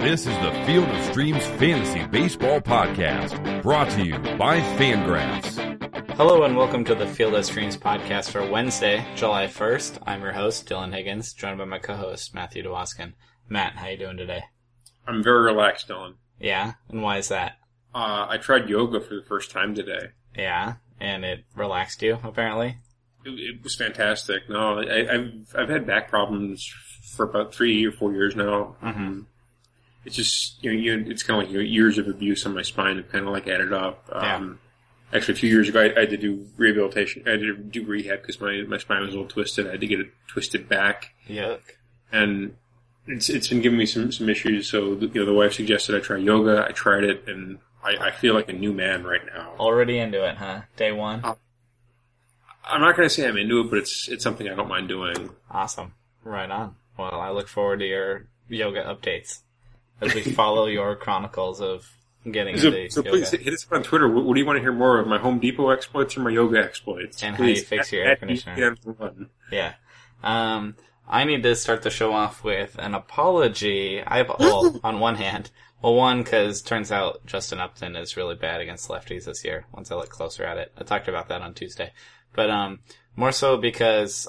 This is the Field of Streams Fantasy Baseball Podcast, brought to you by Fangraphs. Hello and welcome to the Field of Streams podcast for Wednesday, July 1st. I'm your host, Dylan Higgins, joined by my co-host, Matthew DeWaskin. Matt, how you doing today? I'm very relaxed, Dylan. Yeah? And why is that? Uh, I tried yoga for the first time today. Yeah? And it relaxed you, apparently? It, it was fantastic. No, I, I've I've had back problems for about three or four years now. Mm-hmm. It's just you know, you, it's kind of like you know, years of abuse on my spine have kind of like added up. Um, Actually, a few years ago, I, I had to do rehabilitation. I had to do rehab because my my spine was a little twisted. I had to get it twisted back, Yuck. and it's it's been giving me some some issues. So you know, the wife suggested I try yoga. I tried it, and I, I feel like a new man right now. Already into it, huh? Day one? Uh, I'm not going to say I'm into it, but it's it's something I don't mind doing. Awesome. Right on. Well, I look forward to your yoga updates as we follow your chronicles of getting So, into so yoga. please hit us up on Twitter. What, what do you want to hear more of? My Home Depot exploits or my yoga exploits? And how you Please, fix at- your air conditioner. Yeah. Um, I need to start the show off with an apology. I have, well, on one hand, well, one, cause turns out Justin Upton is really bad against lefties this year, once I look closer at it. I talked about that on Tuesday. But, um, more so because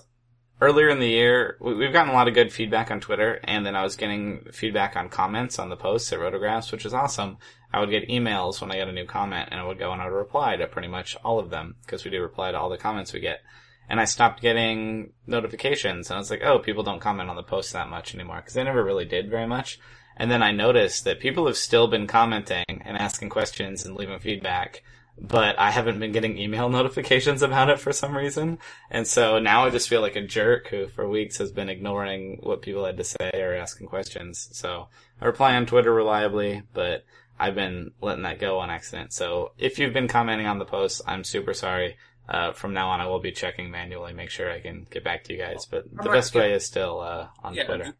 earlier in the year, we- we've gotten a lot of good feedback on Twitter, and then I was getting feedback on comments on the posts at Rotographs, which is awesome. I would get emails when I got a new comment, and I would go and I would reply to pretty much all of them, because we do reply to all the comments we get. And I stopped getting notifications, and I was like, oh, people don't comment on the posts that much anymore, because they never really did very much. And then I noticed that people have still been commenting and asking questions and leaving feedback, but I haven't been getting email notifications about it for some reason. And so now I just feel like a jerk who for weeks has been ignoring what people had to say or asking questions. So I reply on Twitter reliably, but I've been letting that go on accident. So if you've been commenting on the posts, I'm super sorry. Uh, from now on, I will be checking manually, make sure I can get back to you guys. But the best way is still uh, on Yeah, Twitter.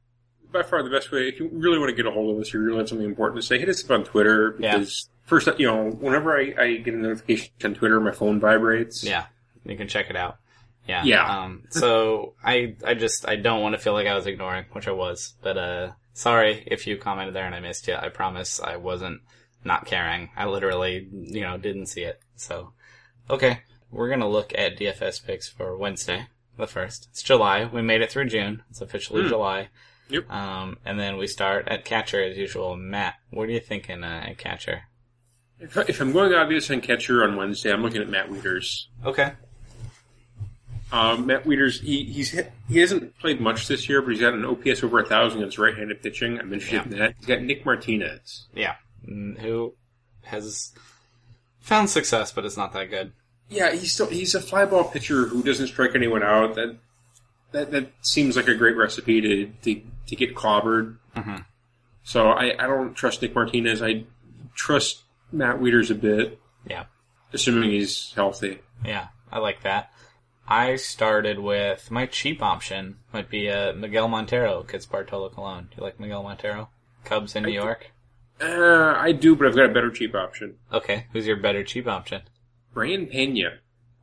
By far the best way, if you really want to get a hold of us, you really have something important to say, hit us up on Twitter. Yeah. First, you know, whenever I, I get a notification on Twitter, my phone vibrates. Yeah, you can check it out. Yeah. Yeah. Um, so I, I just, I don't want to feel like I was ignoring, which I was, but, uh, sorry if you commented there and I missed you. I promise I wasn't not caring. I literally, you know, didn't see it. So, okay. We're gonna look at DFS picks for Wednesday, the first. It's July. We made it through June. It's officially Hmm. July. Yep. Um, and then we start at catcher as usual. Matt, what are you thinking, uh, at catcher? If, if I'm going obvious on catcher on Wednesday, I'm looking at Matt Wieters. Okay. Um, Matt Wieters, he, he's hit, he hasn't played much this year, but he's got an OPS over a thousand against right-handed pitching. I'm interested in that. He's got Nick Martinez. Yeah. Mm, Who has found success, but it's not that good. Yeah, he's still he's a fly ball pitcher who doesn't strike anyone out. That that that seems like a great recipe to to, to get clobbered. Mhm. So I, I don't trust Nick Martinez. I trust Matt Wieters a bit, Yeah. assuming he's healthy. Yeah. I like that. I started with my cheap option might be uh, Miguel Montero against Bartolo Colon. Do you like Miguel Montero? Cubs in New York. Uh, I do, but I've got a better cheap option. Okay. Who's your better cheap option? Brayan Pena.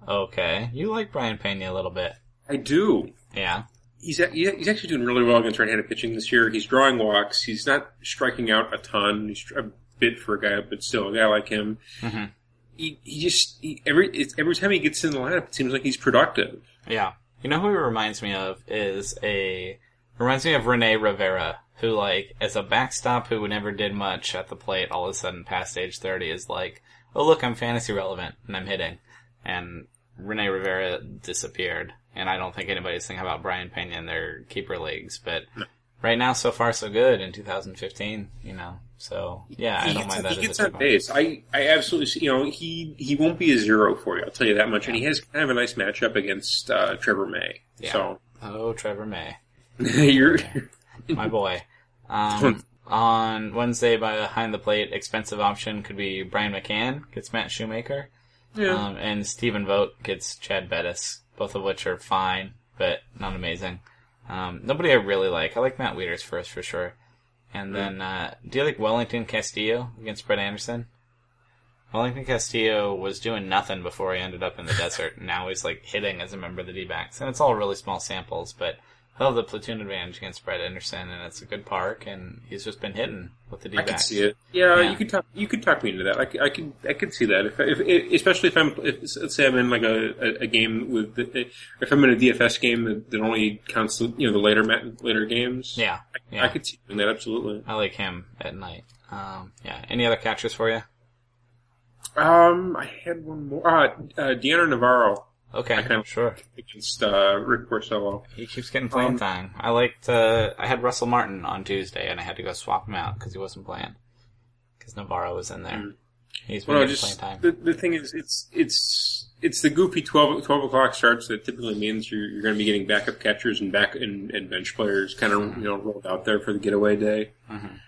Okay. You like Brayan Pena a little bit. I do. Yeah. He's a- he's actually doing really well against right-handed pitching this year. He's drawing walks. He's not striking out a ton. He's a bit for a guy, but still a guy like him. Mhm. He he just he, every it's, every time he gets in the lineup, it seems like he's productive. Yeah. You know who he reminds me of is a reminds me of Rene Rivera, who like as a backstop who never did much at the plate, all of a sudden past age thirty is like, oh look, I'm fantasy relevant and I'm hitting, and Rene Rivera disappeared, and I don't think anybody's thinking about Brayan Pena in their keeper leagues, but right now so far so good in 2015, you know. So yeah, I he don't gets, mind that he as gets a on base. I I absolutely see. You know he he won't be a zero for you. I'll tell you that much. And he has kind of a nice matchup against uh, Trevor May. Yeah. So Oh, Trevor May. you're my boy. Um, on Wednesday, behind the plate, expensive option could be Brian McCann gets Matt Shoemaker, yeah. um, and Stephen Vogt gets Chad Bettis, both of which are fine, but not amazing. Um, nobody I really like. I like Matt Wieters first for sure. And then, uh, do you like Wellington Castillo against Brett Anderson? Wellington Castillo was doing nothing before he ended up in the desert, and now he's like hitting as a member of the D-backs. And it's all really small samples, but I love the platoon advantage against Brett Anderson, and it's a good park, and he's just been hitting with the d- D I can see it. Yeah, Yeah. you could talk. You could talk me into that. I, could. I can see that. If, if, especially if I'm, if, let's say I'm in like a, a, game with, the, if I'm in a DFS game that, that only counts the, you know the later later games. Yeah, I, yeah. I could see doing that absolutely. I like him at night. Um, yeah. Any other catchers for you? Um, I had one more. Uh, uh Dioner Navarro Okay, I kinda- sure. against uh, Rick Porcello. He keeps getting playing Um, time. I liked. Uh, I had Russell Martin on Tuesday, and I had to go swap him out because he wasn't playing. Because Navarro was in there. Mm. He's been Well, no, just playing time. the, the thing is, it's it's it's the goofy 12, 12 o'clock starts that typically means you're, you're going to be getting backup catchers and back and, and bench players kind of you know rolled out there for the getaway day. Mhm.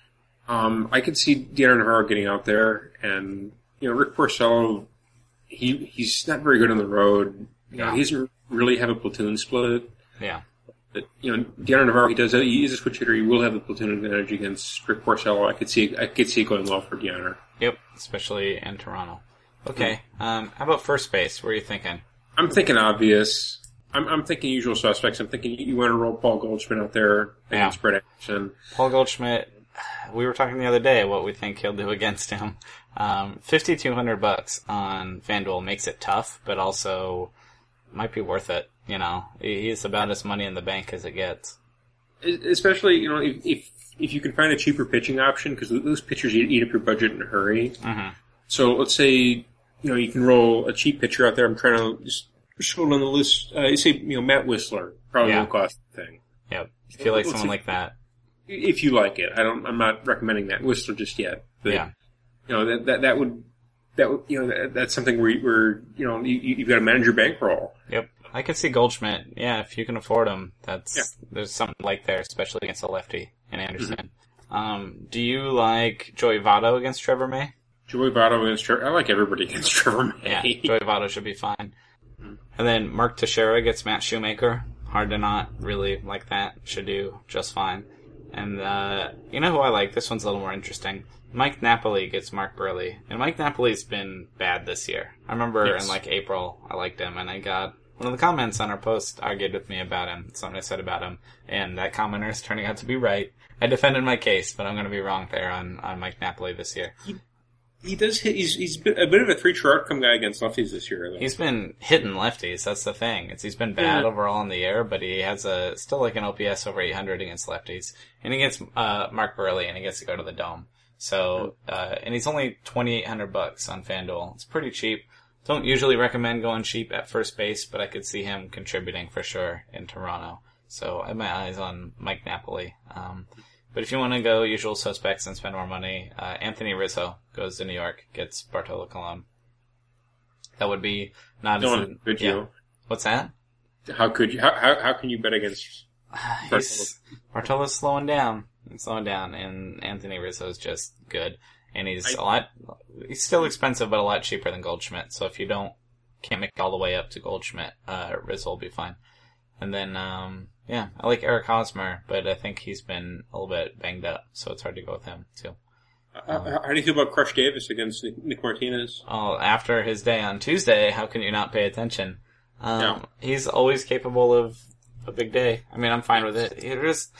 Um, I could see Dioner Navarro getting out there, and you know Rick Porcello, he he's not very good on the road. You know, Yeah. he doesn't really have a platoon split. Yeah. But, you know, Dioner Navarro, he does. He is a switch hitter. He will have the platoon advantage against Rick Porcello. I could see. I could see it going well for Dioner. Yep. Especially in Toronto. Okay. Um, how about first base? What are you thinking? I'm thinking obvious. I'm, I'm thinking usual suspects. I'm thinking you, you want to roll Paul Goldschmidt out there Yeah. Brett Anderson. Paul Goldschmidt. We were talking the other day what we think he'll do against him. Um, fifty two hundred bucks on FanDuel makes it tough, but also might be worth it. You know, he's about as money in the bank as it gets. Especially, you know, if if, if you can find a cheaper pitching option, because those pitchers eat, eat up your budget in a hurry. Mhm. So let's say, you know, you can roll a cheap pitcher out there. I'm trying to just scroll on the list. Uh, you say, you know, Matt Wisler, probably Yeah. won't cost a thing. Yep. If you like Let's someone see. like that, If you like it, I don't. I'm not recommending Matt Wisler just yet. But, yeah. you know that that that would that would you know that, that's something where, you- where you know you, you've got to manage your bankroll. Yep. I could see Goldschmidt. Yeah, if you can afford him, that's Yeah. there's something like there, especially against a lefty in Anderson. Um, do you like Joey Votto against Trevor May? Joey Votto against Trevor. I like everybody against Trevor Yeah, May. Joey Votto should be fine. And then Mark Teixeira gets Matt Shoemaker. Hard to not really like that. Should do just fine. And uh, you know who I like? This one's a little more interesting. Mike Napoli gets Mark Buehrle, and Mike Napoli's been bad this year. I remember Yes. in like April, I liked him, and I got one of the comments on our post argued with me about him. Something I said about him, and that commenter is turning out to be right. I defended my case, but I'm going to be wrong there on, on Mike Napoli this year. He does. Hit, he's he's a bit of a three true outcome guy against lefties this year. Though. He's been hitting lefties. That's the thing. It's he's been bad Yeah. overall in the air, but he has a still like an OPS over 800 against lefties, and he gets uh, Mark Buehrle, and he gets to go to the dome. So, uh, and he's only 2,800 bucks on FanDuel. It's pretty cheap. Don't usually recommend going cheap at first base, but I could see him contributing for sure in Toronto. So I have my eyes on Mike Napoli. Um, but if you want to go usual suspects and spend more money, uh, Anthony Rizzo goes to New York, gets Bartolo Colon. That would be not as Don't could yeah. you? What's that? How could you? How, how how can you bet against? He's Bartolo's slowing down. He's slowing down, and Anthony Rizzo's just good. And he's I- a lot. He's still expensive, but a lot cheaper than Goldschmidt. So if you don't can't make all the way up to Goldschmidt, uh, Rizzo will be fine. And then, um, yeah, I like Eric Hosmer, but I think he's been a little bit banged up, so it's hard to go with him too. How, how do you feel about Crush Davis against Nick, Martinez? Oh, after his day on Tuesday, how can you not pay attention? Um, Yeah. He's always capable of a big day. I mean, I'm fine with it. It just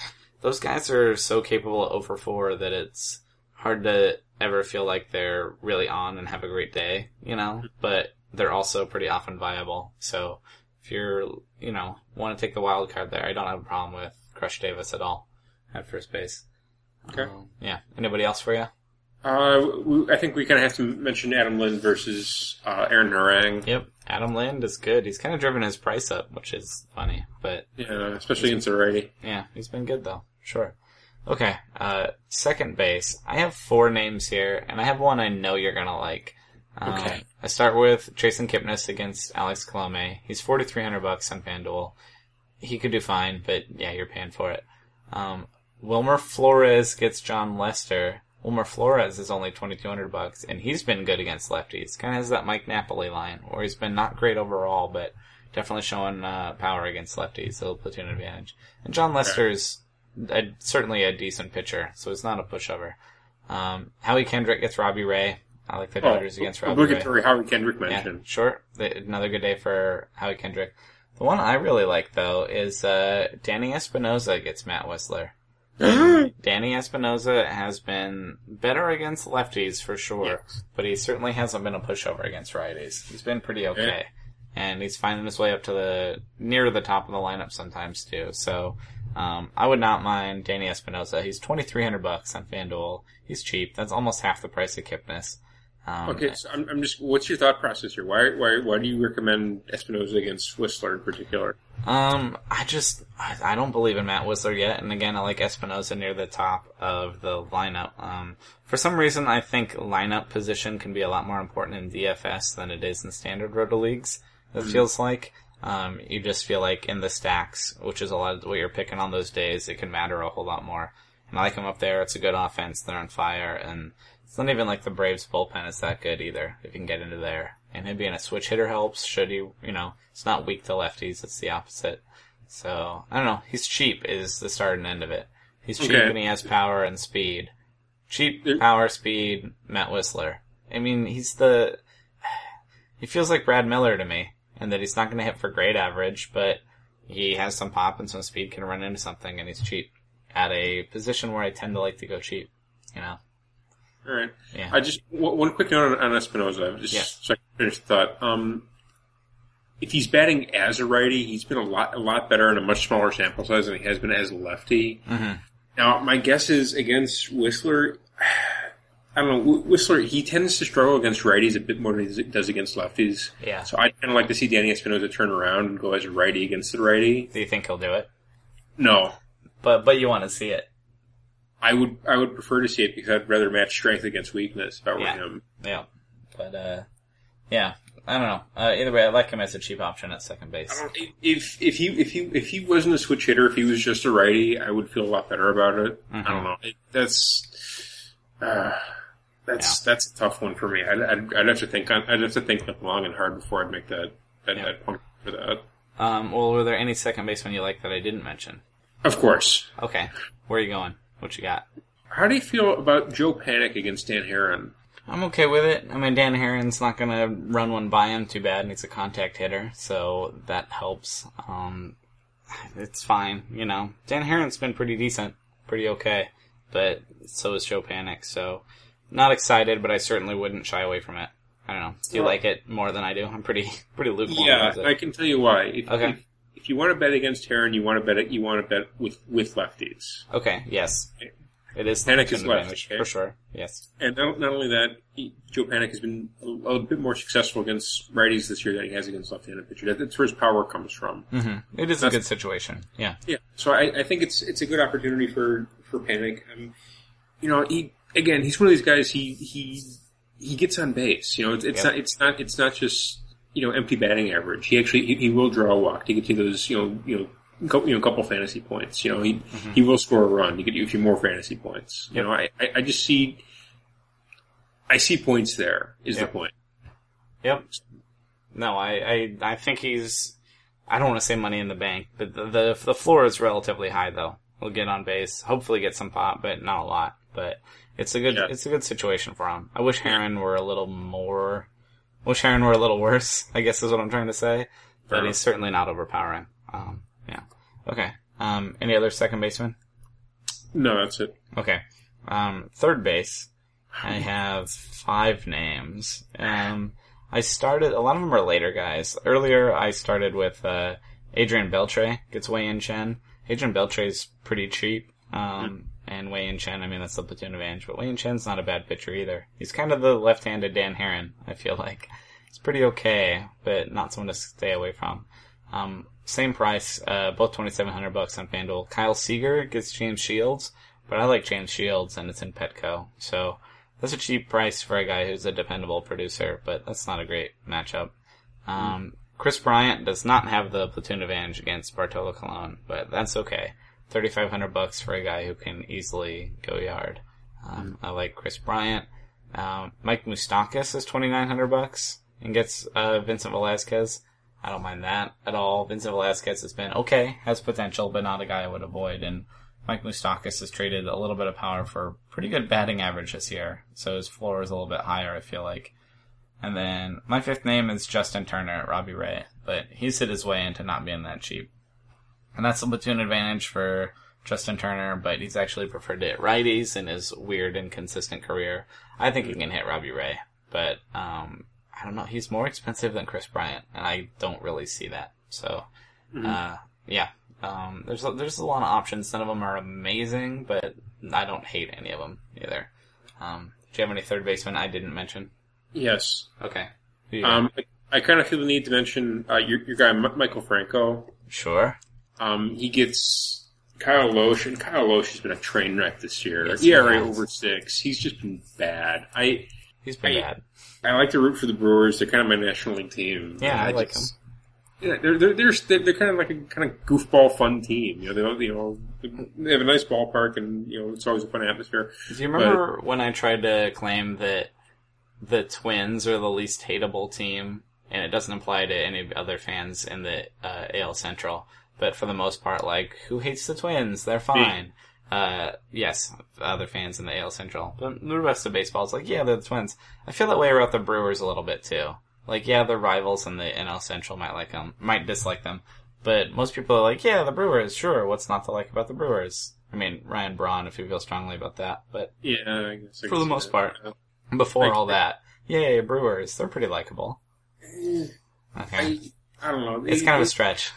those guys are so capable of 0 for 4 that it's hard to ever feel like they're really on and have a great day, you know? But they're also pretty often viable. So if you're, you know, want to take the wild card there, I don't have a problem with Crush Davis at all at first base. Okay. Um, yeah. Anybody else for you? Uh, I think we kind of have to mention Adam Lind versus uh, Aaron Harang. Yep. Adam Lind is good. He's kind of driven his price up, which is funny, but Yeah, especially against the righty. yeah, he's been good though. Sure. Okay. Uh, second base. I have four names here, and I have one I know you're gonna like. Um, Okay. I start with Jason Kipnis against Alex Colome. He's forty three hundred bucks on FanDuel. He could do fine, but yeah, you're paying for it. Um, Wilmer Flores gets Jon Lester. Wilmer Flores is only twenty two hundred bucks, and he's been good against lefties. Kind of has that Mike Napoli line, where he's been not great overall, but definitely showing uh, power against lefties, a little platoon advantage. And Jon Lester's a, certainly a decent pitcher, so it's not a pushover. Um, Howie Kendrick gets Robbie Ray. I like the Dodgers against Robbie Ray. obligatory Howie Kendrick Yeah, sure. The- Another good day for Howie Kendrick. The one I really like though is uh, Danny Espinosa gets Matt Wisler. Danny Espinosa has been better against lefties for sure, but he certainly hasn't been a pushover against righties. He's been pretty okay. And he's finding his way up to the, near the top of the lineup sometimes too. So, um, I would not mind Danny Espinosa. He's 2300 bucks on FanDuel. He's cheap. That's almost half the price of Kipnis. Um, Okay, so I'm, I'm just. What's your thought process here? Why, why, why do you recommend Espinosa against Wisler in particular? Um, I just I I don't believe in Matt Wisler yet, and again, I like Espinosa near the top of the lineup. Um, for some reason, I think lineup position can be a lot more important in DFS than it is in standard roto leagues. It feels like. Um, you just feel like in the stacks, which is a lot of what you're picking on those days, it can matter a whole lot more. And I like him up there. It's a good offense. They're on fire, and it's not even like the Braves bullpen is that good either. If you can get into there, and him being a switch hitter helps. Should he, you know, it's not weak to lefties. It's the opposite. So I don't know. He's cheap is the start and end of it. He's cheap Okay. and he has power and speed. Cheap power, speed. Matt Wisler. I mean, he's the. He feels like Brad Miller to me, and that he's not going to hit for great average, but he has some pop and some speed, can run into something, and he's cheap at a position where I tend to like to go cheap. You know. All right. Yeah. I just one one quick note on, on Espinosa, just Yeah. so I can finish the thought. Um, if he's batting as a righty, he's been a lot a lot better in a much smaller sample size than he has been as a lefty. Mhm. Now, my guess is against Wisler. I don't know. Wisler, he tends to struggle against righties a bit more than he does against lefties. Yeah. So I kind of like to see Danny Espinosa turn around and go as a righty against the righty. Do you think he'll do it? No, But but you want to see it. I would I would prefer to see it because I'd rather match strength against weakness if I were Yeah. him. Yeah. But uh, yeah. I don't know. Uh, either way, I like him as a cheap option at second base. I don't- If if he if he if he wasn't a switch hitter, if he was just a righty, I would feel a lot better about it. I don't know. It, that's uh, that's that's a tough one for me. I'd, I'd, I'd have to think. I'd have to think long and hard before I'd make that that, Yeah. that point for that. Um, well, were there any second basemen you like that I didn't mention? Of course. Okay. Where are you going? What you got? How do you feel about Joe Panik against Dan Haren? I'm okay with it. I mean, Dan Haren's not gonna run one by him too bad, and he's a contact hitter, so that helps. Um, it's fine, you know. Dan Haren's been pretty decent, pretty okay, but so is Joe Panik, so not excited, but I certainly wouldn't shy away from it. I don't know. Do you Well- like it more than I do? I'm pretty pretty lukewarm. Yeah. I can tell you why. If, Okay. if, if you want to bet against Haren, you want to bet it. You want to bet with with lefties. Okay, yes. It is Panik is left, okay? for sure. Yes. And not, not only that, he, Joe Panik has been a, a bit more successful against righties this year than he has against left-handed pitchers. That's where his power comes from. hmm It is a good situation. Yeah. Yeah, so I, I think it's it's a good opportunity for for Panik. Um, you know, he again, he's one of these guys. He he he gets on base. You know, it's, it's Yep. not it's not it's not just you know empty batting average. He actually he, he will draw a walk to get you those you know you know. Couple, you know, a couple fantasy points. You know, he mm-hmm. he will score a run to get you a few more fantasy points. You Yep. know, I, I I just see, I see points there. Is Yep. the point? Yep. No, I, I, I think he's. I don't want to say money in the bank, but the, the the floor is relatively high though. He'll get on base, hopefully get some pop, but not a lot. But it's a good Yeah. it's a good situation for him. I wish Haren were a little more. Wish Haren were a little worse. I guess is what I'm trying to say. But he's certainly not overpowering. Um, yeah. Okay. Um, any other second baseman? No, that's it. Okay. Um, third base, I have five names. Um, I started, a lot of them are later guys. Earlier, I started with, uh, Adrian Beltre, gets Wei Yin Chen. Adrian Beltre's pretty cheap. Um, and Wei Yin Chen, I mean, that's the platoon advantage, but Wei Yin Chen's not a bad pitcher either. He's kind of the left-handed Dan Haren, I feel like. He's pretty okay, but not someone to stay away from. Um, same price, uh, both 2700 bucks on FanDuel. Kyle Seager gets James Shields, but I like James Shields and it's in Petco. So that's a cheap price for a guy who's a dependable producer, but that's not a great matchup. Um, Kris Bryant does not have the platoon advantage against Bartolo Colon, but that's okay. 3500 bucks for a guy who can easily go yard. Um, I like Kris Bryant. Um, Mike Moustakas is 2900 bucks and gets, uh, Vincent Velasquez. I don't mind that at all. Vincent Velasquez has been okay, has potential, but not a guy I would avoid. And Mike Moustakas has traded a little bit of power for pretty good batting average this year, so his floor is a little bit higher. I feel like. And then my fifth name is Justin Turner at Robbie Ray, but but he's hit his way into not being that cheap. And that's a platoon advantage for Justin Turner, but he's actually preferred to hit righties in his weird, inconsistent career. I think he can hit Robbie Ray, but um, I don't know. He's more expensive than Kris Bryant, and I don't really see that. So, uh, yeah, um, there's a, there's a lot of options. None of them are amazing, but I don't hate any of them either. Um, do you have any third baseman I didn't mention? Yes. Okay. Who you got? Um, I, I kind of feel the need to mention uh, your, your guy M- Maikel Franco. sure. Um, he gets Kyle Lohse, and Kyle Lohse has been a train wreck this year. Yes, ERA over six. He's just been bad. I He's been I- bad. I like to root for the Brewers. They're kind of my National League team. Yeah, And I like just- Yeah, they're they're they're, they're, they're kind of like a kind of goofball fun team. You know, they you know they have a nice ballpark, and you know it's always a fun atmosphere. Do you remember when I tried to claim that the Twins are the least hateable team, and it doesn't apply to any other fans in the uh, AL Central, but for the most part, like who hates the Twins? They're fine. Uh, yes, other fans in the AL Central, but the rest of baseball is like, yeah, they're the Twins. I feel that way about the Brewers a little bit too. Like, yeah, their rivals in the NL Central might like them, might dislike them, but most people are like, yeah, the Brewers, sure. What's not to like about the Brewers? I mean, Ryan Braun, if you feel strongly about that, but Yeah, I guess I For the most that. part. Before all that, yay, Brewers, they're pretty likable. Okay. I I don't know. It's kind of a stretch.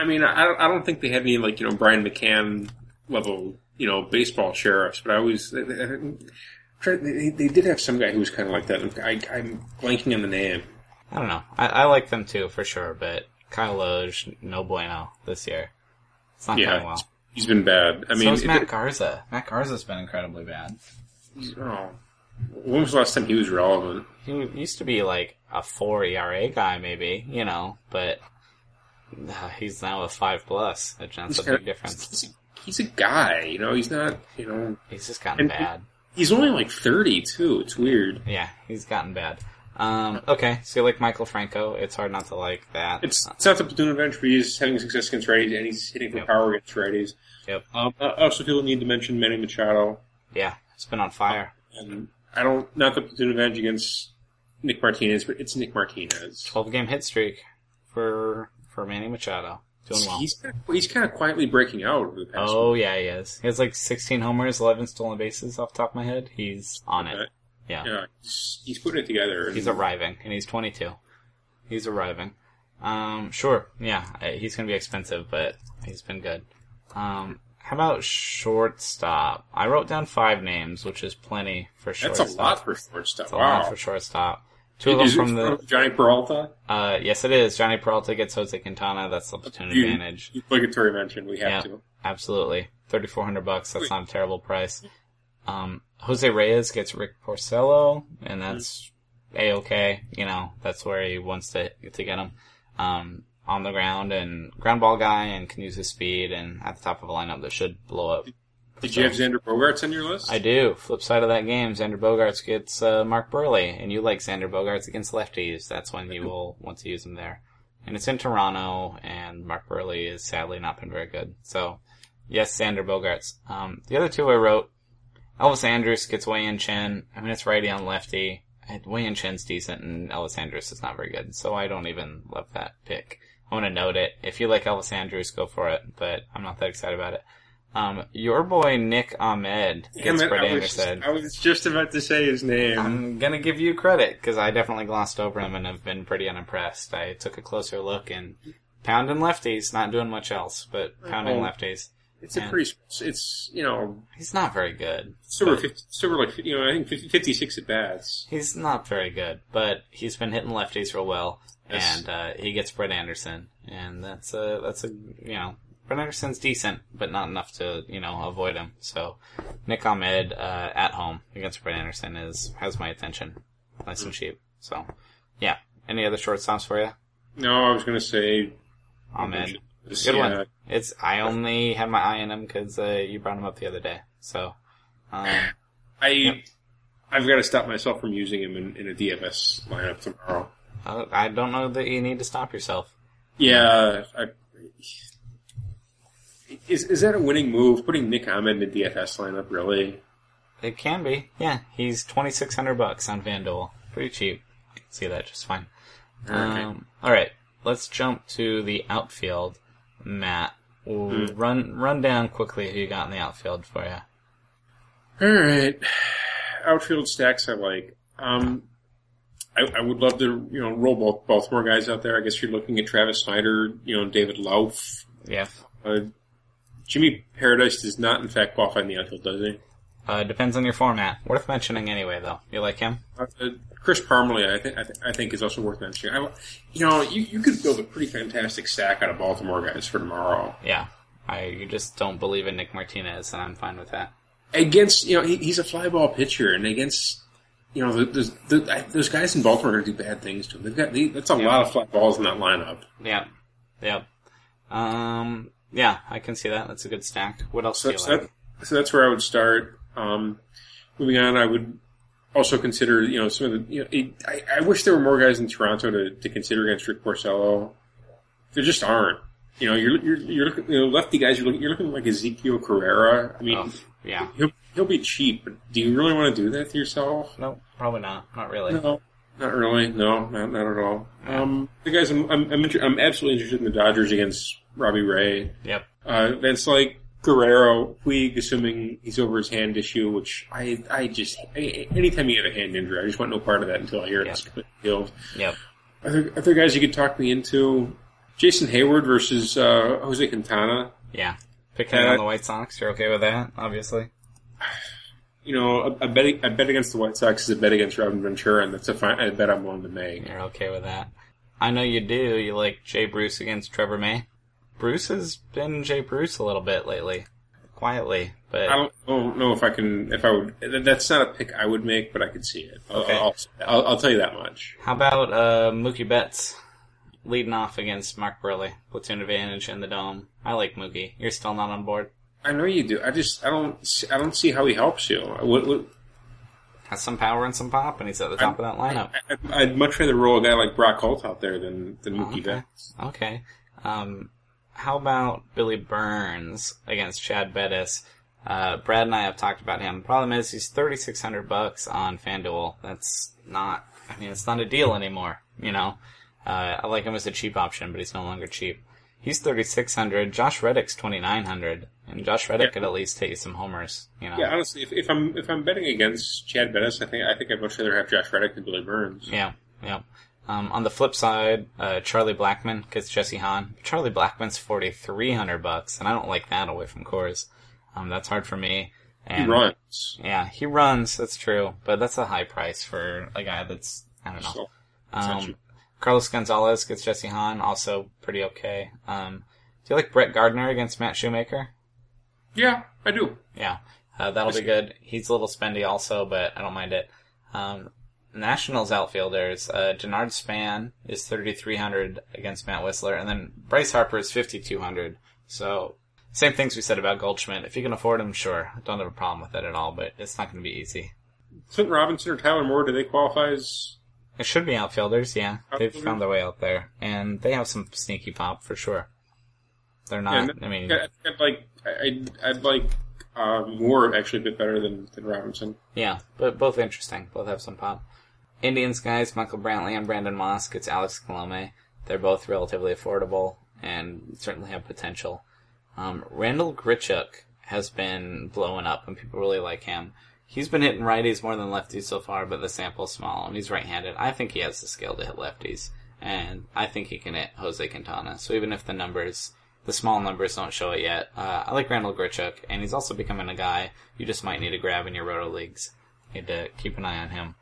I mean, I don't, I don't think they had any like you know Brian McCann level you know baseball sheriffs, but I I, they, they did have some guy who was kind of like that. I, I'm blanking on the name. I don't know. I, I like them too, for sure, but Kyle Lohse, no bueno this year. It's not Yeah, going well. he's been bad. I mean, so is it- Matt Garza. Matt Garza's been incredibly bad. oh, when was the last time he was relevant? He used to be like a four ERA guy, maybe, you know, but he's now a five plus. That's a big difference. He's a, he's a guy, you know. He's not, you know. He's just gotten bad. He's only like thirty too. It's weird. Yeah, he's gotten bad. Um, okay, so you like Maikel Franco. It's hard not to like that. It's it's not the platoon advantage, but he's having success against righties, and he's hitting for Yep. power against righties. Yep. Um, I also feel the need to mention Manny Machado. Yeah, it's been on fire. And I don't, not the platoon advantage against Nick Martinez, but it's Nick Martinez. 12 game hit streak for for Manny Machado. Doing well. He's kind of, he's kind of quietly breaking out over the past. Oh yeah, he is. He has like 16 homers, 11 stolen bases off the top of my head. He's on it. Yeah. yeah, he's, he's putting it together. and- He's arriving, and he's 22. He's arriving. Um, sure, yeah, he's gonna be expensive, but he's been good. Um, how about shortstop? I wrote down five names, which is plenty for shortstop. That's a lot for shortstop. That's a Wow. lot for shortstop. Two of them from the. Jhonny Peralta. Uh, yes, it is. Jhonny Peralta gets Jose Quintana. That's the platoon You- advantage. Obligatory mention. We have Yeah. to. Absolutely. 3400 bucks. That's Wait. not a terrible price. Um, Jose Reyes gets Rick Porcello, and that's a-okay. You know, that's where he wants to, to get him. Um, on the ground and ground ball guy and can use his speed and at the top of a lineup that should blow up. Did you have Xander Bogaerts on your list? I do. Flip side of that game, Xander Bogaerts gets uh, Mark Buehrle, and you like Xander Bogaerts against lefties. That's when you will want to use him there. And it's in Toronto, and Mark Buehrle is sadly not been very good. So, yes, Xander Bogaerts. Um, the other two I wrote, Elvis Andrus gets Wei Yin Chen. I mean, it's righty on lefty. And Wei Yin Chen's decent, and Elvis Andrus is not very good. So I don't even love that pick. I want to note it. If you like Elvis Andrus, go for it, but I'm not that excited about it. Um, your boy Nick Ahmed gets Brett I, was Anderson. I was just about to say his name. I'm gonna give you credit because I definitely glossed over him and have been pretty unimpressed. I took a closer look and pounding lefties, not doing much else, but pounding Oh. lefties. it's a pretty. It's you know He's not very good. Super, over fifty. It's over like you know I think 50, 56 at bats. He's not very good, but he's been hitting lefties real well, Yes. and uh, he gets Brett Anderson, and that's a that's a you know Brett Anderson's decent, but not enough to you know avoid him. So Nick Ahmed uh, at home against Brett Anderson is has my attention, nice and cheap. So yeah, any other shortstops for you? No, I was going to say Ahmed, good yeah, one. It's I only had my eye on him because uh, you brought him up the other day. So um, I Yep. I've got to stop myself from using him in, in a DFS lineup tomorrow. I I don't know that you need to stop yourself. Yeah, I, is is that a winning move? Putting Nick Ahmed in the DFS lineup, really? It can be. Yeah, he's twenty six hundred bucks on FanDuel. Pretty cheap. I can see that just fine. Okay. Um, all right. let's jump to the outfield. Matt, Hmm. run run down quickly who you got in the outfield for you. All right, outfield stacks I like. Um, I, I would love to you know roll both Baltimore guys out there. I guess you're looking at Travis Snider, you know David Lough. Yeah. Uh, Jimmy Paredes does not in fact qualify in the outfield, does he? Uh, depends on your format. Worth mentioning anyway, though. You like him? Uh, Chris Parmelee, I think, I, th- I think is also worth mentioning. I, you know, you, you could build a pretty fantastic stack out of Baltimore guys for tomorrow. Yeah. I you just don't believe in Nick Martinez, and I'm fine with that. Against, you know, he, he's a fly ball pitcher, and against, you know, those, the, those guys in Baltimore are going to do bad things to him. They've got, they, that's a Yeah. lot of fly balls in that lineup. Yeah, Yep. Um. Yeah, I can see that. That's a good stack. What else So, do you like? that, so that's where I would start. Um, moving on, I would also consider, you know, some of the, you know, it, I, I wish there were more guys in Toronto to, to consider against Rick Porcello. There just aren't. You know, you're, you're, you're looking, you know, lefty guys, you're looking, you're looking like Ezequiel Carrera. I mean, Oh, yeah. he'll, he'll be cheap, but do you really want to do that to yourself? No, probably not. Not really. No, not really. No, not, not at all. Um, the guys, I'm, I'm, I'm, inter- I'm absolutely interested in the Dodgers against Robbie Ray. Yep. Uh, that's like Guerrero, Puig, assuming he's over his hand issue, which I, I just, I, anytime you have a hand injury, I just want no part of that until I hear Yeah. it's healed. Yep. Other, other guys you could talk me into, Jason Heyward versus, uh, Jose Quintana. Yeah. Picking Uh, on the White Sox. You're okay with that? Obviously. You know, a, a bet, a bet against the White Sox is a bet against Robin Ventura, and that's a, fine, a bet I'm willing to make. You're okay with that. I know you do. You like Jay Bruce against Trevor May. Bruce has been Jay Bruce a little bit lately, quietly, but I don't, I don't know if I can, if I would, that's not a pick I would make, but I could see it. I'll, Okay. I'll, I'll, I'll tell you that much. How about uh, Mookie Betts leading off against Mark Buehrle? Platoon advantage in the dome. I like Mookie. You're still not on board? I know you do. I just, I don't, see- I don't see how he helps you. What, what, Has some power and some pop, and he's at the top of that lineup. I, I'd much rather roll a guy like Brock Holt out there than than Mookie okay. Betts. Okay. Um, how about Billy Burns against Chad Bettis? Uh, Brad and I have talked about him. The problem is, he's thirty six hundred bucks on FanDuel. That's not. I mean, it's not a deal anymore. You know, uh, I like him as a cheap option, but he's no longer cheap. He's thirty six hundred. Josh Reddick's twenty nine hundred, and Josh Reddick Yeah. could at least hit you some homers. You know. Yeah, honestly, if, if I'm if I'm betting against Chad Bettis, I think I think I'd much rather have Josh Reddick than Billy Burns. Yeah, yeah. Um, on the flip side, uh, Charlie Blackmon gets Jesse Hahn. Charlie Blackmon's forty three hundred bucks, and I don't like that away from Coors. Um, that's hard for me. He runs. Yeah, he runs. That's true, but that's a high price for a guy that's I don't know. So, it's not Um. Carlos Gonzalez gets Jesse Hahn, also pretty okay. Um, do you like Brett Gardner against Matt Shoemaker? yeah, I do. Yeah, uh, that'll be good. He's a little spendy also, but I don't mind it. Um, Nationals outfielders, uh, Denard Span is 3,300 against Matt Wisler, and then Bryce Harper is 5,200. So, same things we said about Goldschmidt. If you can afford him, sure. I don't have a problem with that at all, but it's not going to be easy. Clint Robinson or Tyler Moore, do they qualify as? It should be outfielders, yeah. They've found their way out there, and they have some sneaky pop for sure. They're Yeah, not, I mean, I- I'd like I'd, I'd like uh, Moore actually a bit better than, than Robinson. Yeah, but both interesting. Both have some pop. Indians guys, Michael Brantley and Brandon Moss It's Alex Colome. They're both relatively affordable and certainly have potential. Um, Randall Grichuk has been blowing up and people really like him. He's been hitting righties more than lefties so far, but the sample's small and he's right-handed. I think he has the skill to hit lefties, and I think he can hit Jose Quintana. So even if the numbers, the small numbers don't show it yet, uh, I like Randall Grichuk, and he's also becoming a guy you just might need to grab in your roto leagues. Need to keep an eye on him.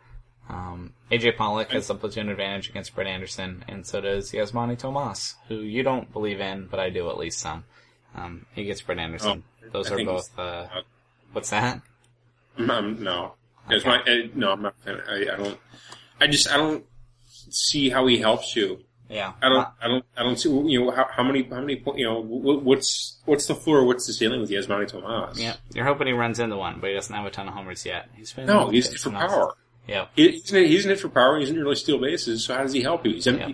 Um, AJ Pollock has a platoon advantage against Brett Anderson, and so does Yasmany Tomas, who you don't believe in, but I do at least some. Um, he gets Brett Anderson. Oh, Those I are both. he's- Uh, what's that? Um, no, It's Okay. my, I, no, I'm not. I, I don't. I just I don't see how he helps you. Yeah. I don't. I don't. I don't see. You know how, how many how many you know what's what's the floor? What's the ceiling with Yasmany Tomas? Yeah, you're hoping he runs into one, but he doesn't have a ton of homers yet. He's No, he's for power. else. He, he's, in, he's in it for power. He doesn't really steal bases. So how does he help you? He's, Yeah.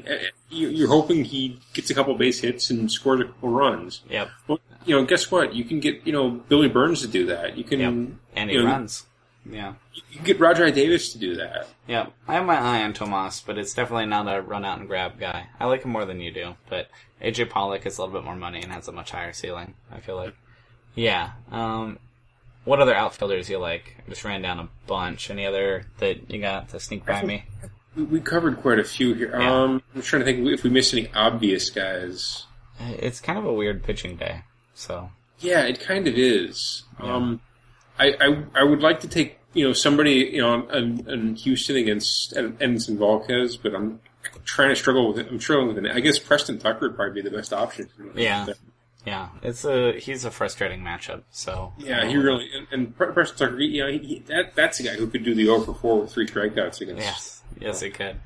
you- You're hoping he gets a couple base hits and scores a couple runs. Yep. Well, you know, guess what? You can get you know Billy Burns to do that. You can. Yep. And he you know, runs. Yeah. You can get Rajai Davis to do that. Yeah, I have my eye on Tomas, but it's definitely not a run out and grab guy. I like him more than you do, but AJ Pollock is a little bit more money and has a much higher ceiling. I feel like. Yeah. Um, what other outfielders you like? I just ran down a bunch. Any other that you got to sneak by me? We, we covered quite a few here. Yeah. Um, I'm trying to think if we missed any obvious guys. It's kind of a weird pitching day, so Yeah, it kind of is. Um, I, I I would like to take you know somebody you know in, in Houston against Edinson Volquez, but I'm trying to struggle with it. I'm struggling with it. I guess Preston Tucker would probably be the best option. Yeah. Yeah, it's a he's a frustrating matchup. So Yeah, he really and, and Preston Tucker. You know, he, he, that that's the guy who could do the over four with three strikeouts against. Yes, yes, it could.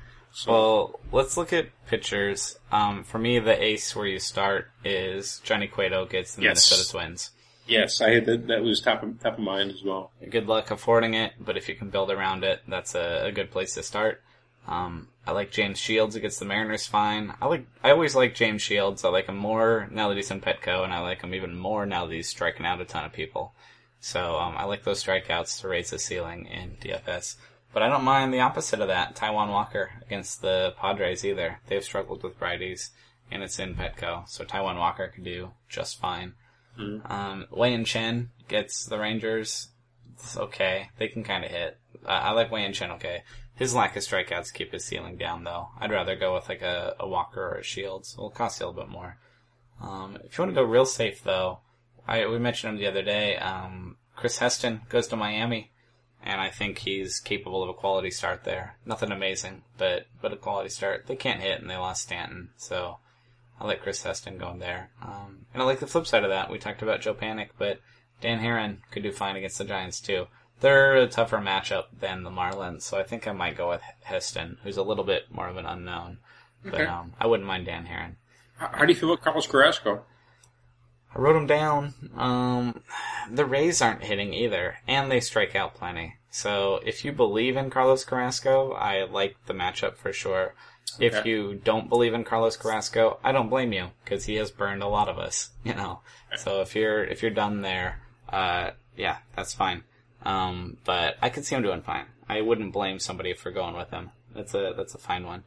Well, let's look at pitchers. Um, for me, the ace where you start is Johnny Cueto gets the Yes. Minnesota Twins. Yes, I had that. That was top of top of mind as well. Good luck affording it, but if you can build around it, that's a, a good place to start. Um, I like James Shields against the Mariners fine. I like I always like James Shields. I like him more now that he's in Petco, and I like him even more now that he's striking out a ton of people. So um, I like those strikeouts to raise the ceiling in DFS. But I don't mind the opposite of that, Taijuan Walker against the Padres either. They've struggled with righties, and it's in Petco, so Taijuan Walker can do just fine. Um, Wei Yin Chen gets the Rangers. It's okay. They can kind of hit. I, I like Wei Yin Chen okay. His lack of strikeouts keep his ceiling down though. I'd rather go with like a, a Walker or a Shields. It'll cost you a little bit more. Um, if you want to go real safe though, I, we mentioned him the other day. Um, Chris Heston goes to Miami, and I think he's capable of a quality start there. Nothing amazing, but but a quality start. They can't hit, and they lost Stanton, so I like Chris Heston going there. Um, and I like the flip side of that. We talked about Joe Panik, but Dan Haren could do fine against the Giants too. They're a tougher matchup than the Marlins, so I think I might go with Heston, who's a little bit more of an unknown. But Okay. um, I wouldn't mind Dan Haren. How, how do you feel about Carlos Carrasco? I wrote him down. Um, the Rays aren't hitting either, and they strike out plenty. So if you believe in Carlos Carrasco, I like the matchup for sure. If you don't believe in Carlos Carrasco, I don't blame you because he has burned a lot of us, you know. So if you're if you're done there, uh, yeah, that's fine. Um, but I could see him doing fine. I wouldn't blame somebody for going with him. That's a that's a fine one.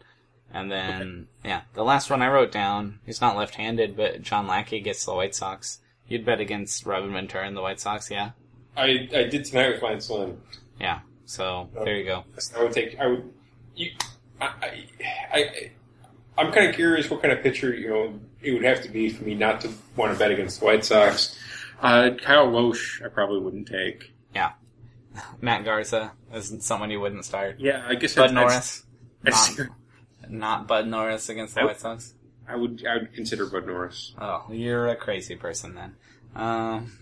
And then yeah, the last one I wrote down. He's not left-handed, but John Lackey gets the White Sox. You'd bet against Robin Ventura and the White Sox, yeah, I, I did tonight with Fine Slim. yeah. So there you go. I would take. I would. You, I, I, I, I'm kind of curious what kind of pitcher you know it would have to be for me not to want to bet against the White Sox. Uh, Kyle Lohse, I probably wouldn't take. Yeah, Matt Garza isn't someone you wouldn't start. Yeah, I guess Bud I'd- Norris, I'd- not, I'd- not Bud Norris against the White Sox. I would. I would consider Bud Norris. Oh, you're a crazy person then. Um,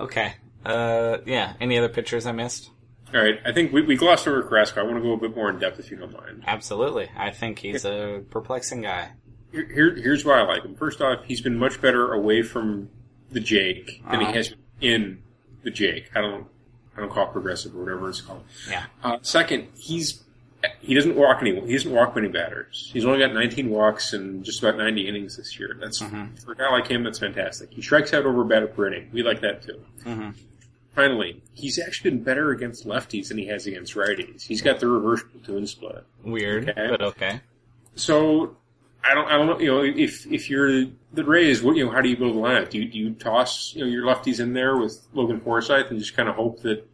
okay. Uh, yeah. Any other pictures I missed? All right, I think we, we glossed over Carrasco. I want to go a bit more in depth if you don't mind. Absolutely. I think he's a perplexing guy. Here, here, here's why I like him. First off, he's been much better away from the Jake than Uh-huh. he has in the Jake. I don't, I don't call it progressive or whatever it's called. Yeah. Uh, second, he's he doesn't walk any. He doesn't walk many batters. He's only got 19 walks and just about 90 innings this year. That's Mhm. for a guy like him. That's fantastic. He strikes out over a batter per inning. We like that too. hmm Finally, he's actually been better against lefties than he has against righties. He's got the reverse platoon split. Weird, Okay. but okay. So I don't, I don't know. You know, if if you're the Rays, what you know, how do you build a lineup? Do you, do you toss you know your lefties in there with Logan Forsythe and just kind of hope that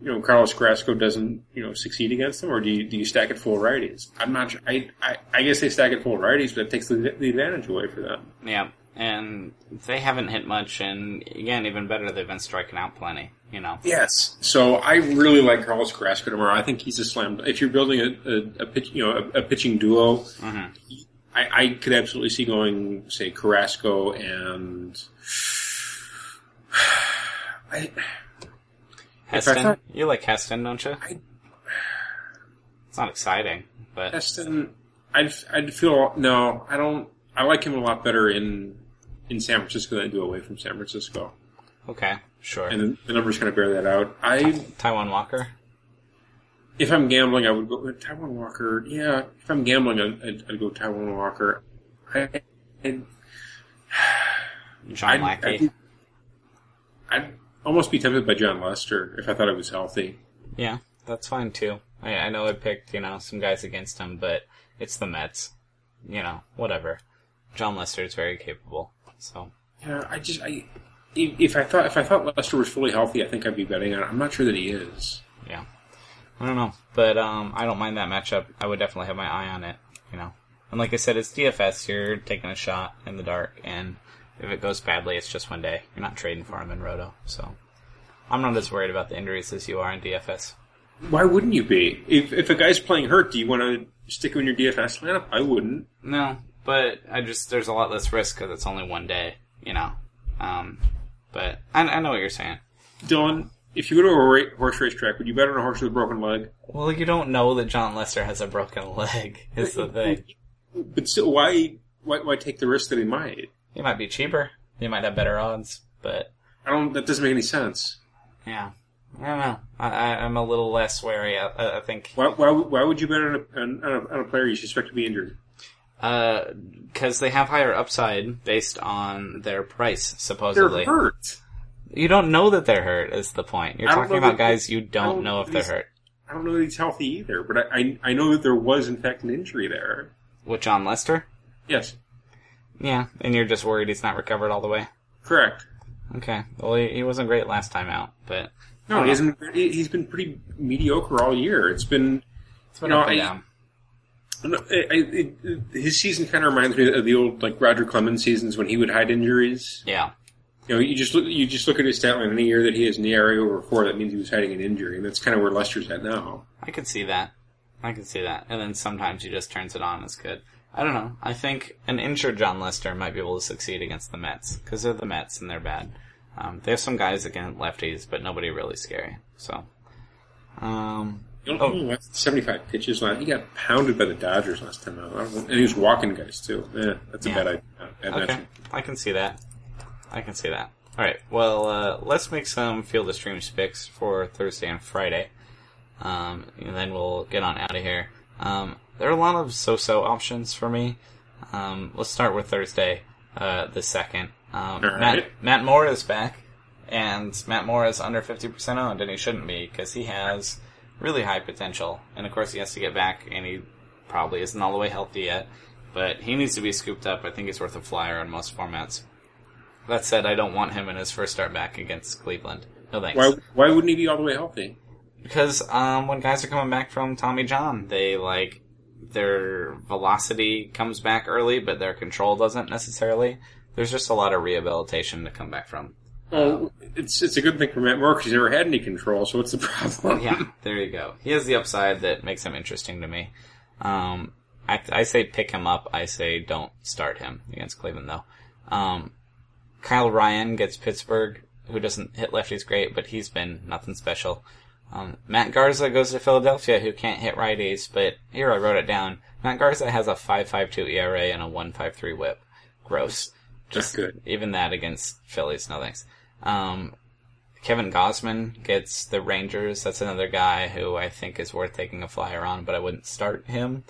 you know Carlos Carrasco doesn't you know succeed against them, or do you do you stack it full of righties? I'm not. sure. I I, I guess they stack it full of righties, but it takes the, the advantage away for them. Yeah. And they haven't hit much, and again, even better, they've been striking out plenty. You know. Yes. So I really like Carlos Carrasco tomorrow. I think he's a slam. If you're building a, a, a pitch, you know, a, a pitching duo, hmm I, I could absolutely see going, say, Carrasco and. I, Heston, thought- you like Heston, don't you? I- It's not exciting, but Heston, I'd, I'd feel no. I don't. I like him a lot better in in San Francisco than I do away from San Francisco, okay, sure. and the, the numbers kind of bear that out. I, Taijuan Walker. If I'm gambling, I would go Taijuan Walker. Yeah, if I'm gambling, I'd, I'd, I'd go Taijuan Walker. I, I'd, John I'd, Lackey. I'd, I'd almost be tempted by Jon Lester if I thought he was healthy. Yeah, that's fine too. I, I know I picked, you know, some guys against him, but it's the Mets. You know, whatever. Jon Lester is very capable. So, Yeah, I just I if if I thought if I thought Lester was fully healthy, I think I'd be betting on it. I'm not sure that he is. yeah. I don't know. But, um, I don't mind that matchup. I would definitely have my eye on it, you know. And like I said, it's DFS. You're taking a shot in the dark, and if it goes badly, it's just one day. You're not trading for him in Roto, so. I'm not as worried about the injuries as you are in DFS. Why wouldn't you be? If if a guy's playing hurt, do you want to stick him in your DFS lineup? I wouldn't. No, but I just there's a lot less risk because it's only one day, you know. Um, but I, I know what you're saying. Dylan, if you go to a ra- horse racetrack, would you bet on a horse with a broken leg? Well, you don't know that Jon Lester has a broken leg. Is the thing. But still, why why, why take the risk that he might? He might be cheaper. He might have better odds, but I don't. That doesn't make any sense. yeah, I don't know. I, I, I'm a little less wary. I, I I think Why why, why would you bet on a, on, on a on a player you suspect to be injured? Uh, because they have higher upside based on their price, They're supposedly. hurt. You don't know that they're hurt. Is the point? You're talking about guys you don't don't know if they're hurt. I don't know that he's healthy either, but I, I I know that there was in fact an injury there. With Jon Lester. Yes, Yeah, and you're just worried he's not recovered all the way. correct. Okay. Well, he, he wasn't great last time out, but No, he hasn't. he- He's been pretty mediocre all year. It's been. it's been You know, up and I- down. I, I, it, his season kind of reminds me of the old like Roger Clemens seasons when he would hide injuries. Yeah. You know, you just look you just look at his stat line. Any year that he has an ERA over four, that means he was hiding an injury, and that's kind of where Lester's at now. I could see that. I could see that. And then sometimes he just turns it on. It's good. I don't know. I think an injured Jon Lester might be able to succeed against the Mets because they're the Mets and they're bad. Um, they have some guys against lefties, but nobody really scary. So, um, You Oh. know, seventy five pitches last. He got pounded by the Dodgers last time out, I don't know- and he was walking guys too. Yeah, that's a Yeah. bad idea. Bad okay, matchup. I can see that. I can see that. All right. Well, uh, let's make some field of streams picks for Thursday and Friday, um, and then we'll get on out of here. Um, there are a lot of so-so options for me. Um, let's start with Thursday, uh, the second. Um, All Matt right. Matt Moore is back, and Matt Moore is under fifty percent owned, and he shouldn't be because he has really high potential. And of course, he has to get back, and he probably isn't all the way healthy yet. But he needs to be scooped up. I think he's worth a flyer in most formats. That said, I don't want him in his first start back against Cleveland. No thanks. Why why wouldn't he be all the way healthy? Because um, when guys are coming back from Tommy John, they like their velocity comes back early, but their control doesn't necessarily. There's just a lot of rehabilitation to come back from. Well, it's it's a good thing for Matt Moore because he's never had any control. So what's the problem? Yeah, there you go. He has the upside that makes him interesting to me. Um, I, I say pick him up. I say don't start him against Cleveland though. Um, Kyle Ryan gets Pittsburgh, who doesn't hit lefties great, but he's been nothing special. Um, Matt Garza goes to Philadelphia, who can't hit righties, but here I wrote it down. Matt Garza has a 5.52 ERA and a 1.53 WHIP. Gross. Just good. Even that against Phillies, no thanks. Um, Kevin Gausman gets the Rangers. That's another guy who I think is worth taking a flyer on, but I wouldn't start him.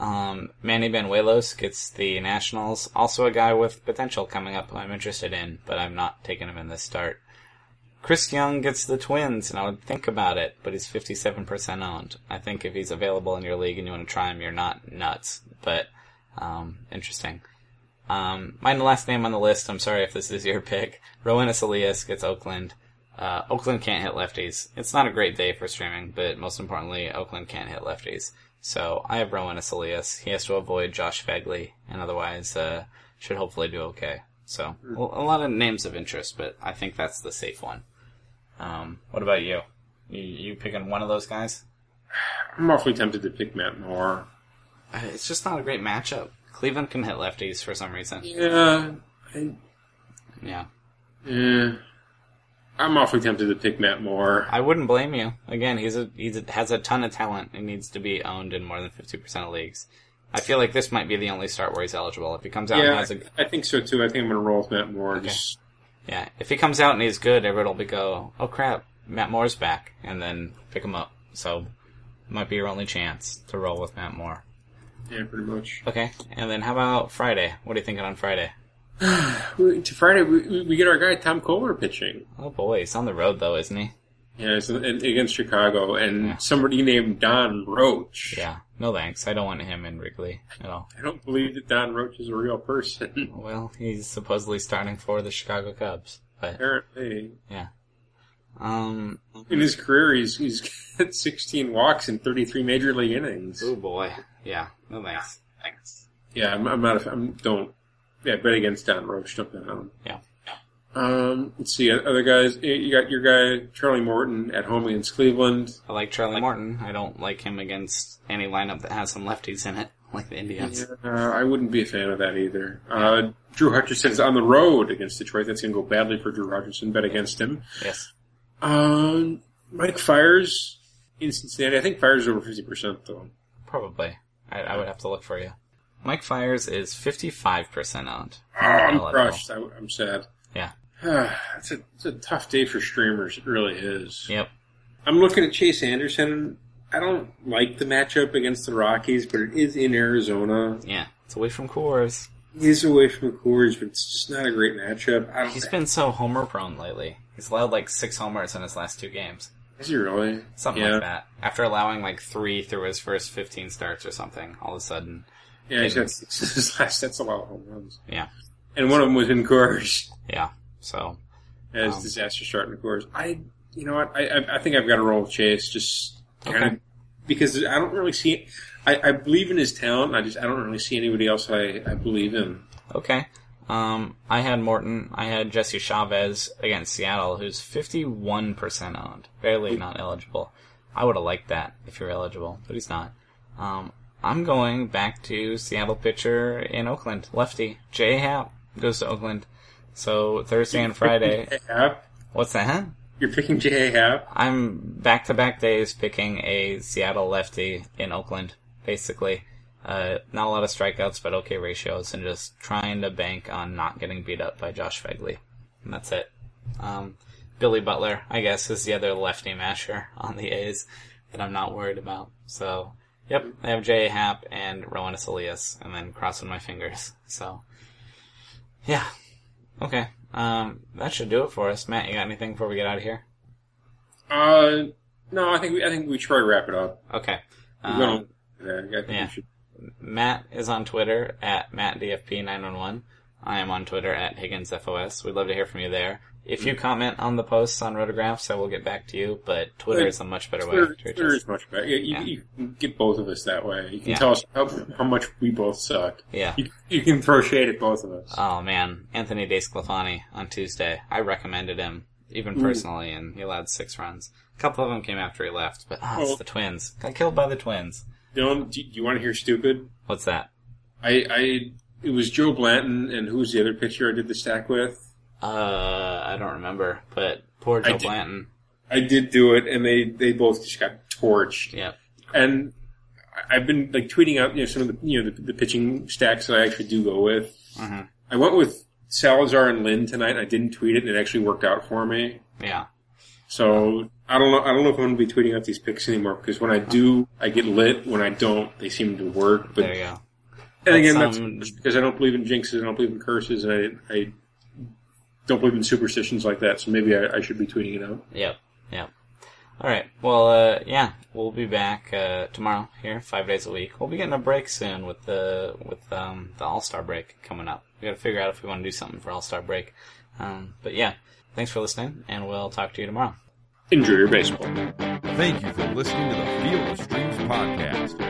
Um, Manny Banuelos gets the Nationals. Also a guy with potential coming up who I'm interested in, but I'm not taking him in this start. Chris Young gets the Twins, and I would think about it, but he's 57% owned. I think if he's available in your league and you want to try him, you're not nuts, but um, interesting. Um, my last name on the list, I'm sorry if this is your pick. Roenis Elias gets Oakland. Uh, Oakland can't hit lefties. It's not a great day for streaming, but most importantly, Oakland can't hit lefties. So I have Roenis Elias. He has to avoid Josh Phegley, and otherwise, uh, should hopefully do okay. So a a lot of names of interest, but I think that's the safe one. Um, what about you? You, you picking one of those guys? I'm awfully tempted to pick Matt Moore. Uh, It's just not a great matchup. Cleveland can hit lefties for some reason. Yeah, I, Yeah. yeah. I'm awfully tempted to pick Matt Moore. I wouldn't blame you. Again, he's a he's a, has a ton of talent and needs to be owned in more than fifty percent of leagues. I feel like this might be the only start where he's eligible. If he comes out and Yeah, has a I think so too. I think I'm going to roll with Matt Moore. Okay. Just yeah, if he comes out and he's good, everyone will be go, oh crap, Matt Moore's back, and then pick him up. So might be your only chance to roll with Matt Moore. yeah, pretty much. Okay, and then how about Friday? What are you thinking on Friday? We- To Friday, we, we get our guy Tom Koehler pitching. Oh boy, he's on the road though, isn't he? Yeah, it's against Chicago, and Yeah. somebody named Donn Roach. Yeah, no thanks. I don't want him in Wrigley at all. I don't believe that Donn Roach is a real person. Well, he's supposedly starting for the Chicago Cubs, but Apparently, yeah. um, in his career, he's he's got 16 walks in 33 major league innings. oh boy, yeah, no thanks. Thanks. Yeah, I'm, I'm not. A, I'm don't. Yeah, bet against Donn Roach. Don't bet on him. Yeah. Um, let's see. Other guys, you got your guy Charlie Morton at home against Cleveland. I like Charlie Morton. I don't like him against any lineup that has some lefties in it, like the Indians. Uh, I wouldn't be a fan of that either. Uh, Drew Hutchison's on the road against Detroit. That's going to go badly for Drew Hutchison. Bet against him. Yes. Um, Mike Fiers in Cincinnati. I think Fiers is over 50% though. Probably. I, I would have to look for you. Mike Fiers is 55% owned. Oh, I'm crushed. I, am sad. Yeah. it's, a, it's a tough day for streamers. It really is. Yep. I'm looking at Chase Anderson. I don't like the matchup against the Rockies, but it is in Arizona. Yeah. It's away from Coors. He's away from Coors, but it's just not a great matchup. I don't, He's been so homer prone lately. He's allowed like six homers in his last two games. is he really? Something yeah. like that. After allowing like three through his first 15 starts or something, all of a sudden. Yeah, he's got his last. That's a lot of home runs. Yeah. And one of them was in Coors. Yeah. So, As Um, disaster starting in Coors. I, you know what? I, I, I think I've got to roll with Chase. Just kind Okay. of because I don't really see. I, I believe in his talent. I just I don't really see anybody else I, I believe in. okay. Um, I had Morton. I had Jesse Chavez against Seattle, who's 51% owned. Barely not eligible. I would have liked that if you're eligible, but he's not. Um, I'm going back to Seattle pitcher in Oakland, lefty. Jay Happ goes to Oakland. So Thursday and Friday. What's that? you're picking J.A. Happ. I'm back to back days picking a Seattle lefty in Oakland, basically. Uh, not a lot of strikeouts, but okay ratios, and just trying to bank on not getting beat up by Josh Phegley. And that's it. Um, Billy Butler, I guess, is the other lefty masher on the A's that I'm not worried about. So, yep, I have J.A. Happ and Roenis Elias, and then crossing my fingers. So, yeah. Okay. Um, that should do it for us. Matt, you got anything before we get out of here? Uh, no, I think we I think we should probably wrap it up. Okay. We're Um, yeah. Matt is on Twitter at MattDFP911. I am on Twitter at HigginsFOS. We'd love to hear from you there. If you comment on the posts on Rotographs, I will get back to you, but Twitter is a much better way Twitter, to reach Twitter is much better. You, Yeah. you can get both of us that way. You can Yeah. tell us how, how much we both suck. Yeah. You, you can throw shade at both of us. Oh man, Anthony DeSclafani on Tuesday. I recommended him, even personally, and he allowed six runs. A couple of them came after he left, but ah, it's the Twins. Got killed by the Twins. Dylan, do, do you want to hear stupid? What's that? I, I, it was Joe Blanton, and who's the other pitcher I did the stack with? Uh, I don't remember, but poor Joe did. Blanton. I did do it, and they, they both just got torched. Yeah, And I- I've been like tweeting out, you know, some of the, you know, the, the pitching stacks that I actually do go with. Mhm. I went with Salazar and Lynn tonight. I didn't tweet it, and it actually worked out for me. Yeah. So I don't know. I don't know if I'm going to be tweeting out these picks anymore because when I do, I get lit. When I don't, they seem to work. But There you go. and again, That's, that's um, because I don't believe in jinxes. I don't believe in curses, and I, I don't believe in superstitions like that. So maybe I, I should be tweeting it out. Yep. Yep. All right. Well, uh, yeah, we'll be back uh, tomorrow here, five days a week. We'll be getting a break soon with the with um, the All Star break coming up. We got to figure out if we want to do something for All Star break. Um, but yeah, thanks for listening, and we'll talk to you tomorrow. Enjoy your baseball. Thank you for listening to the Field of Streams podcast.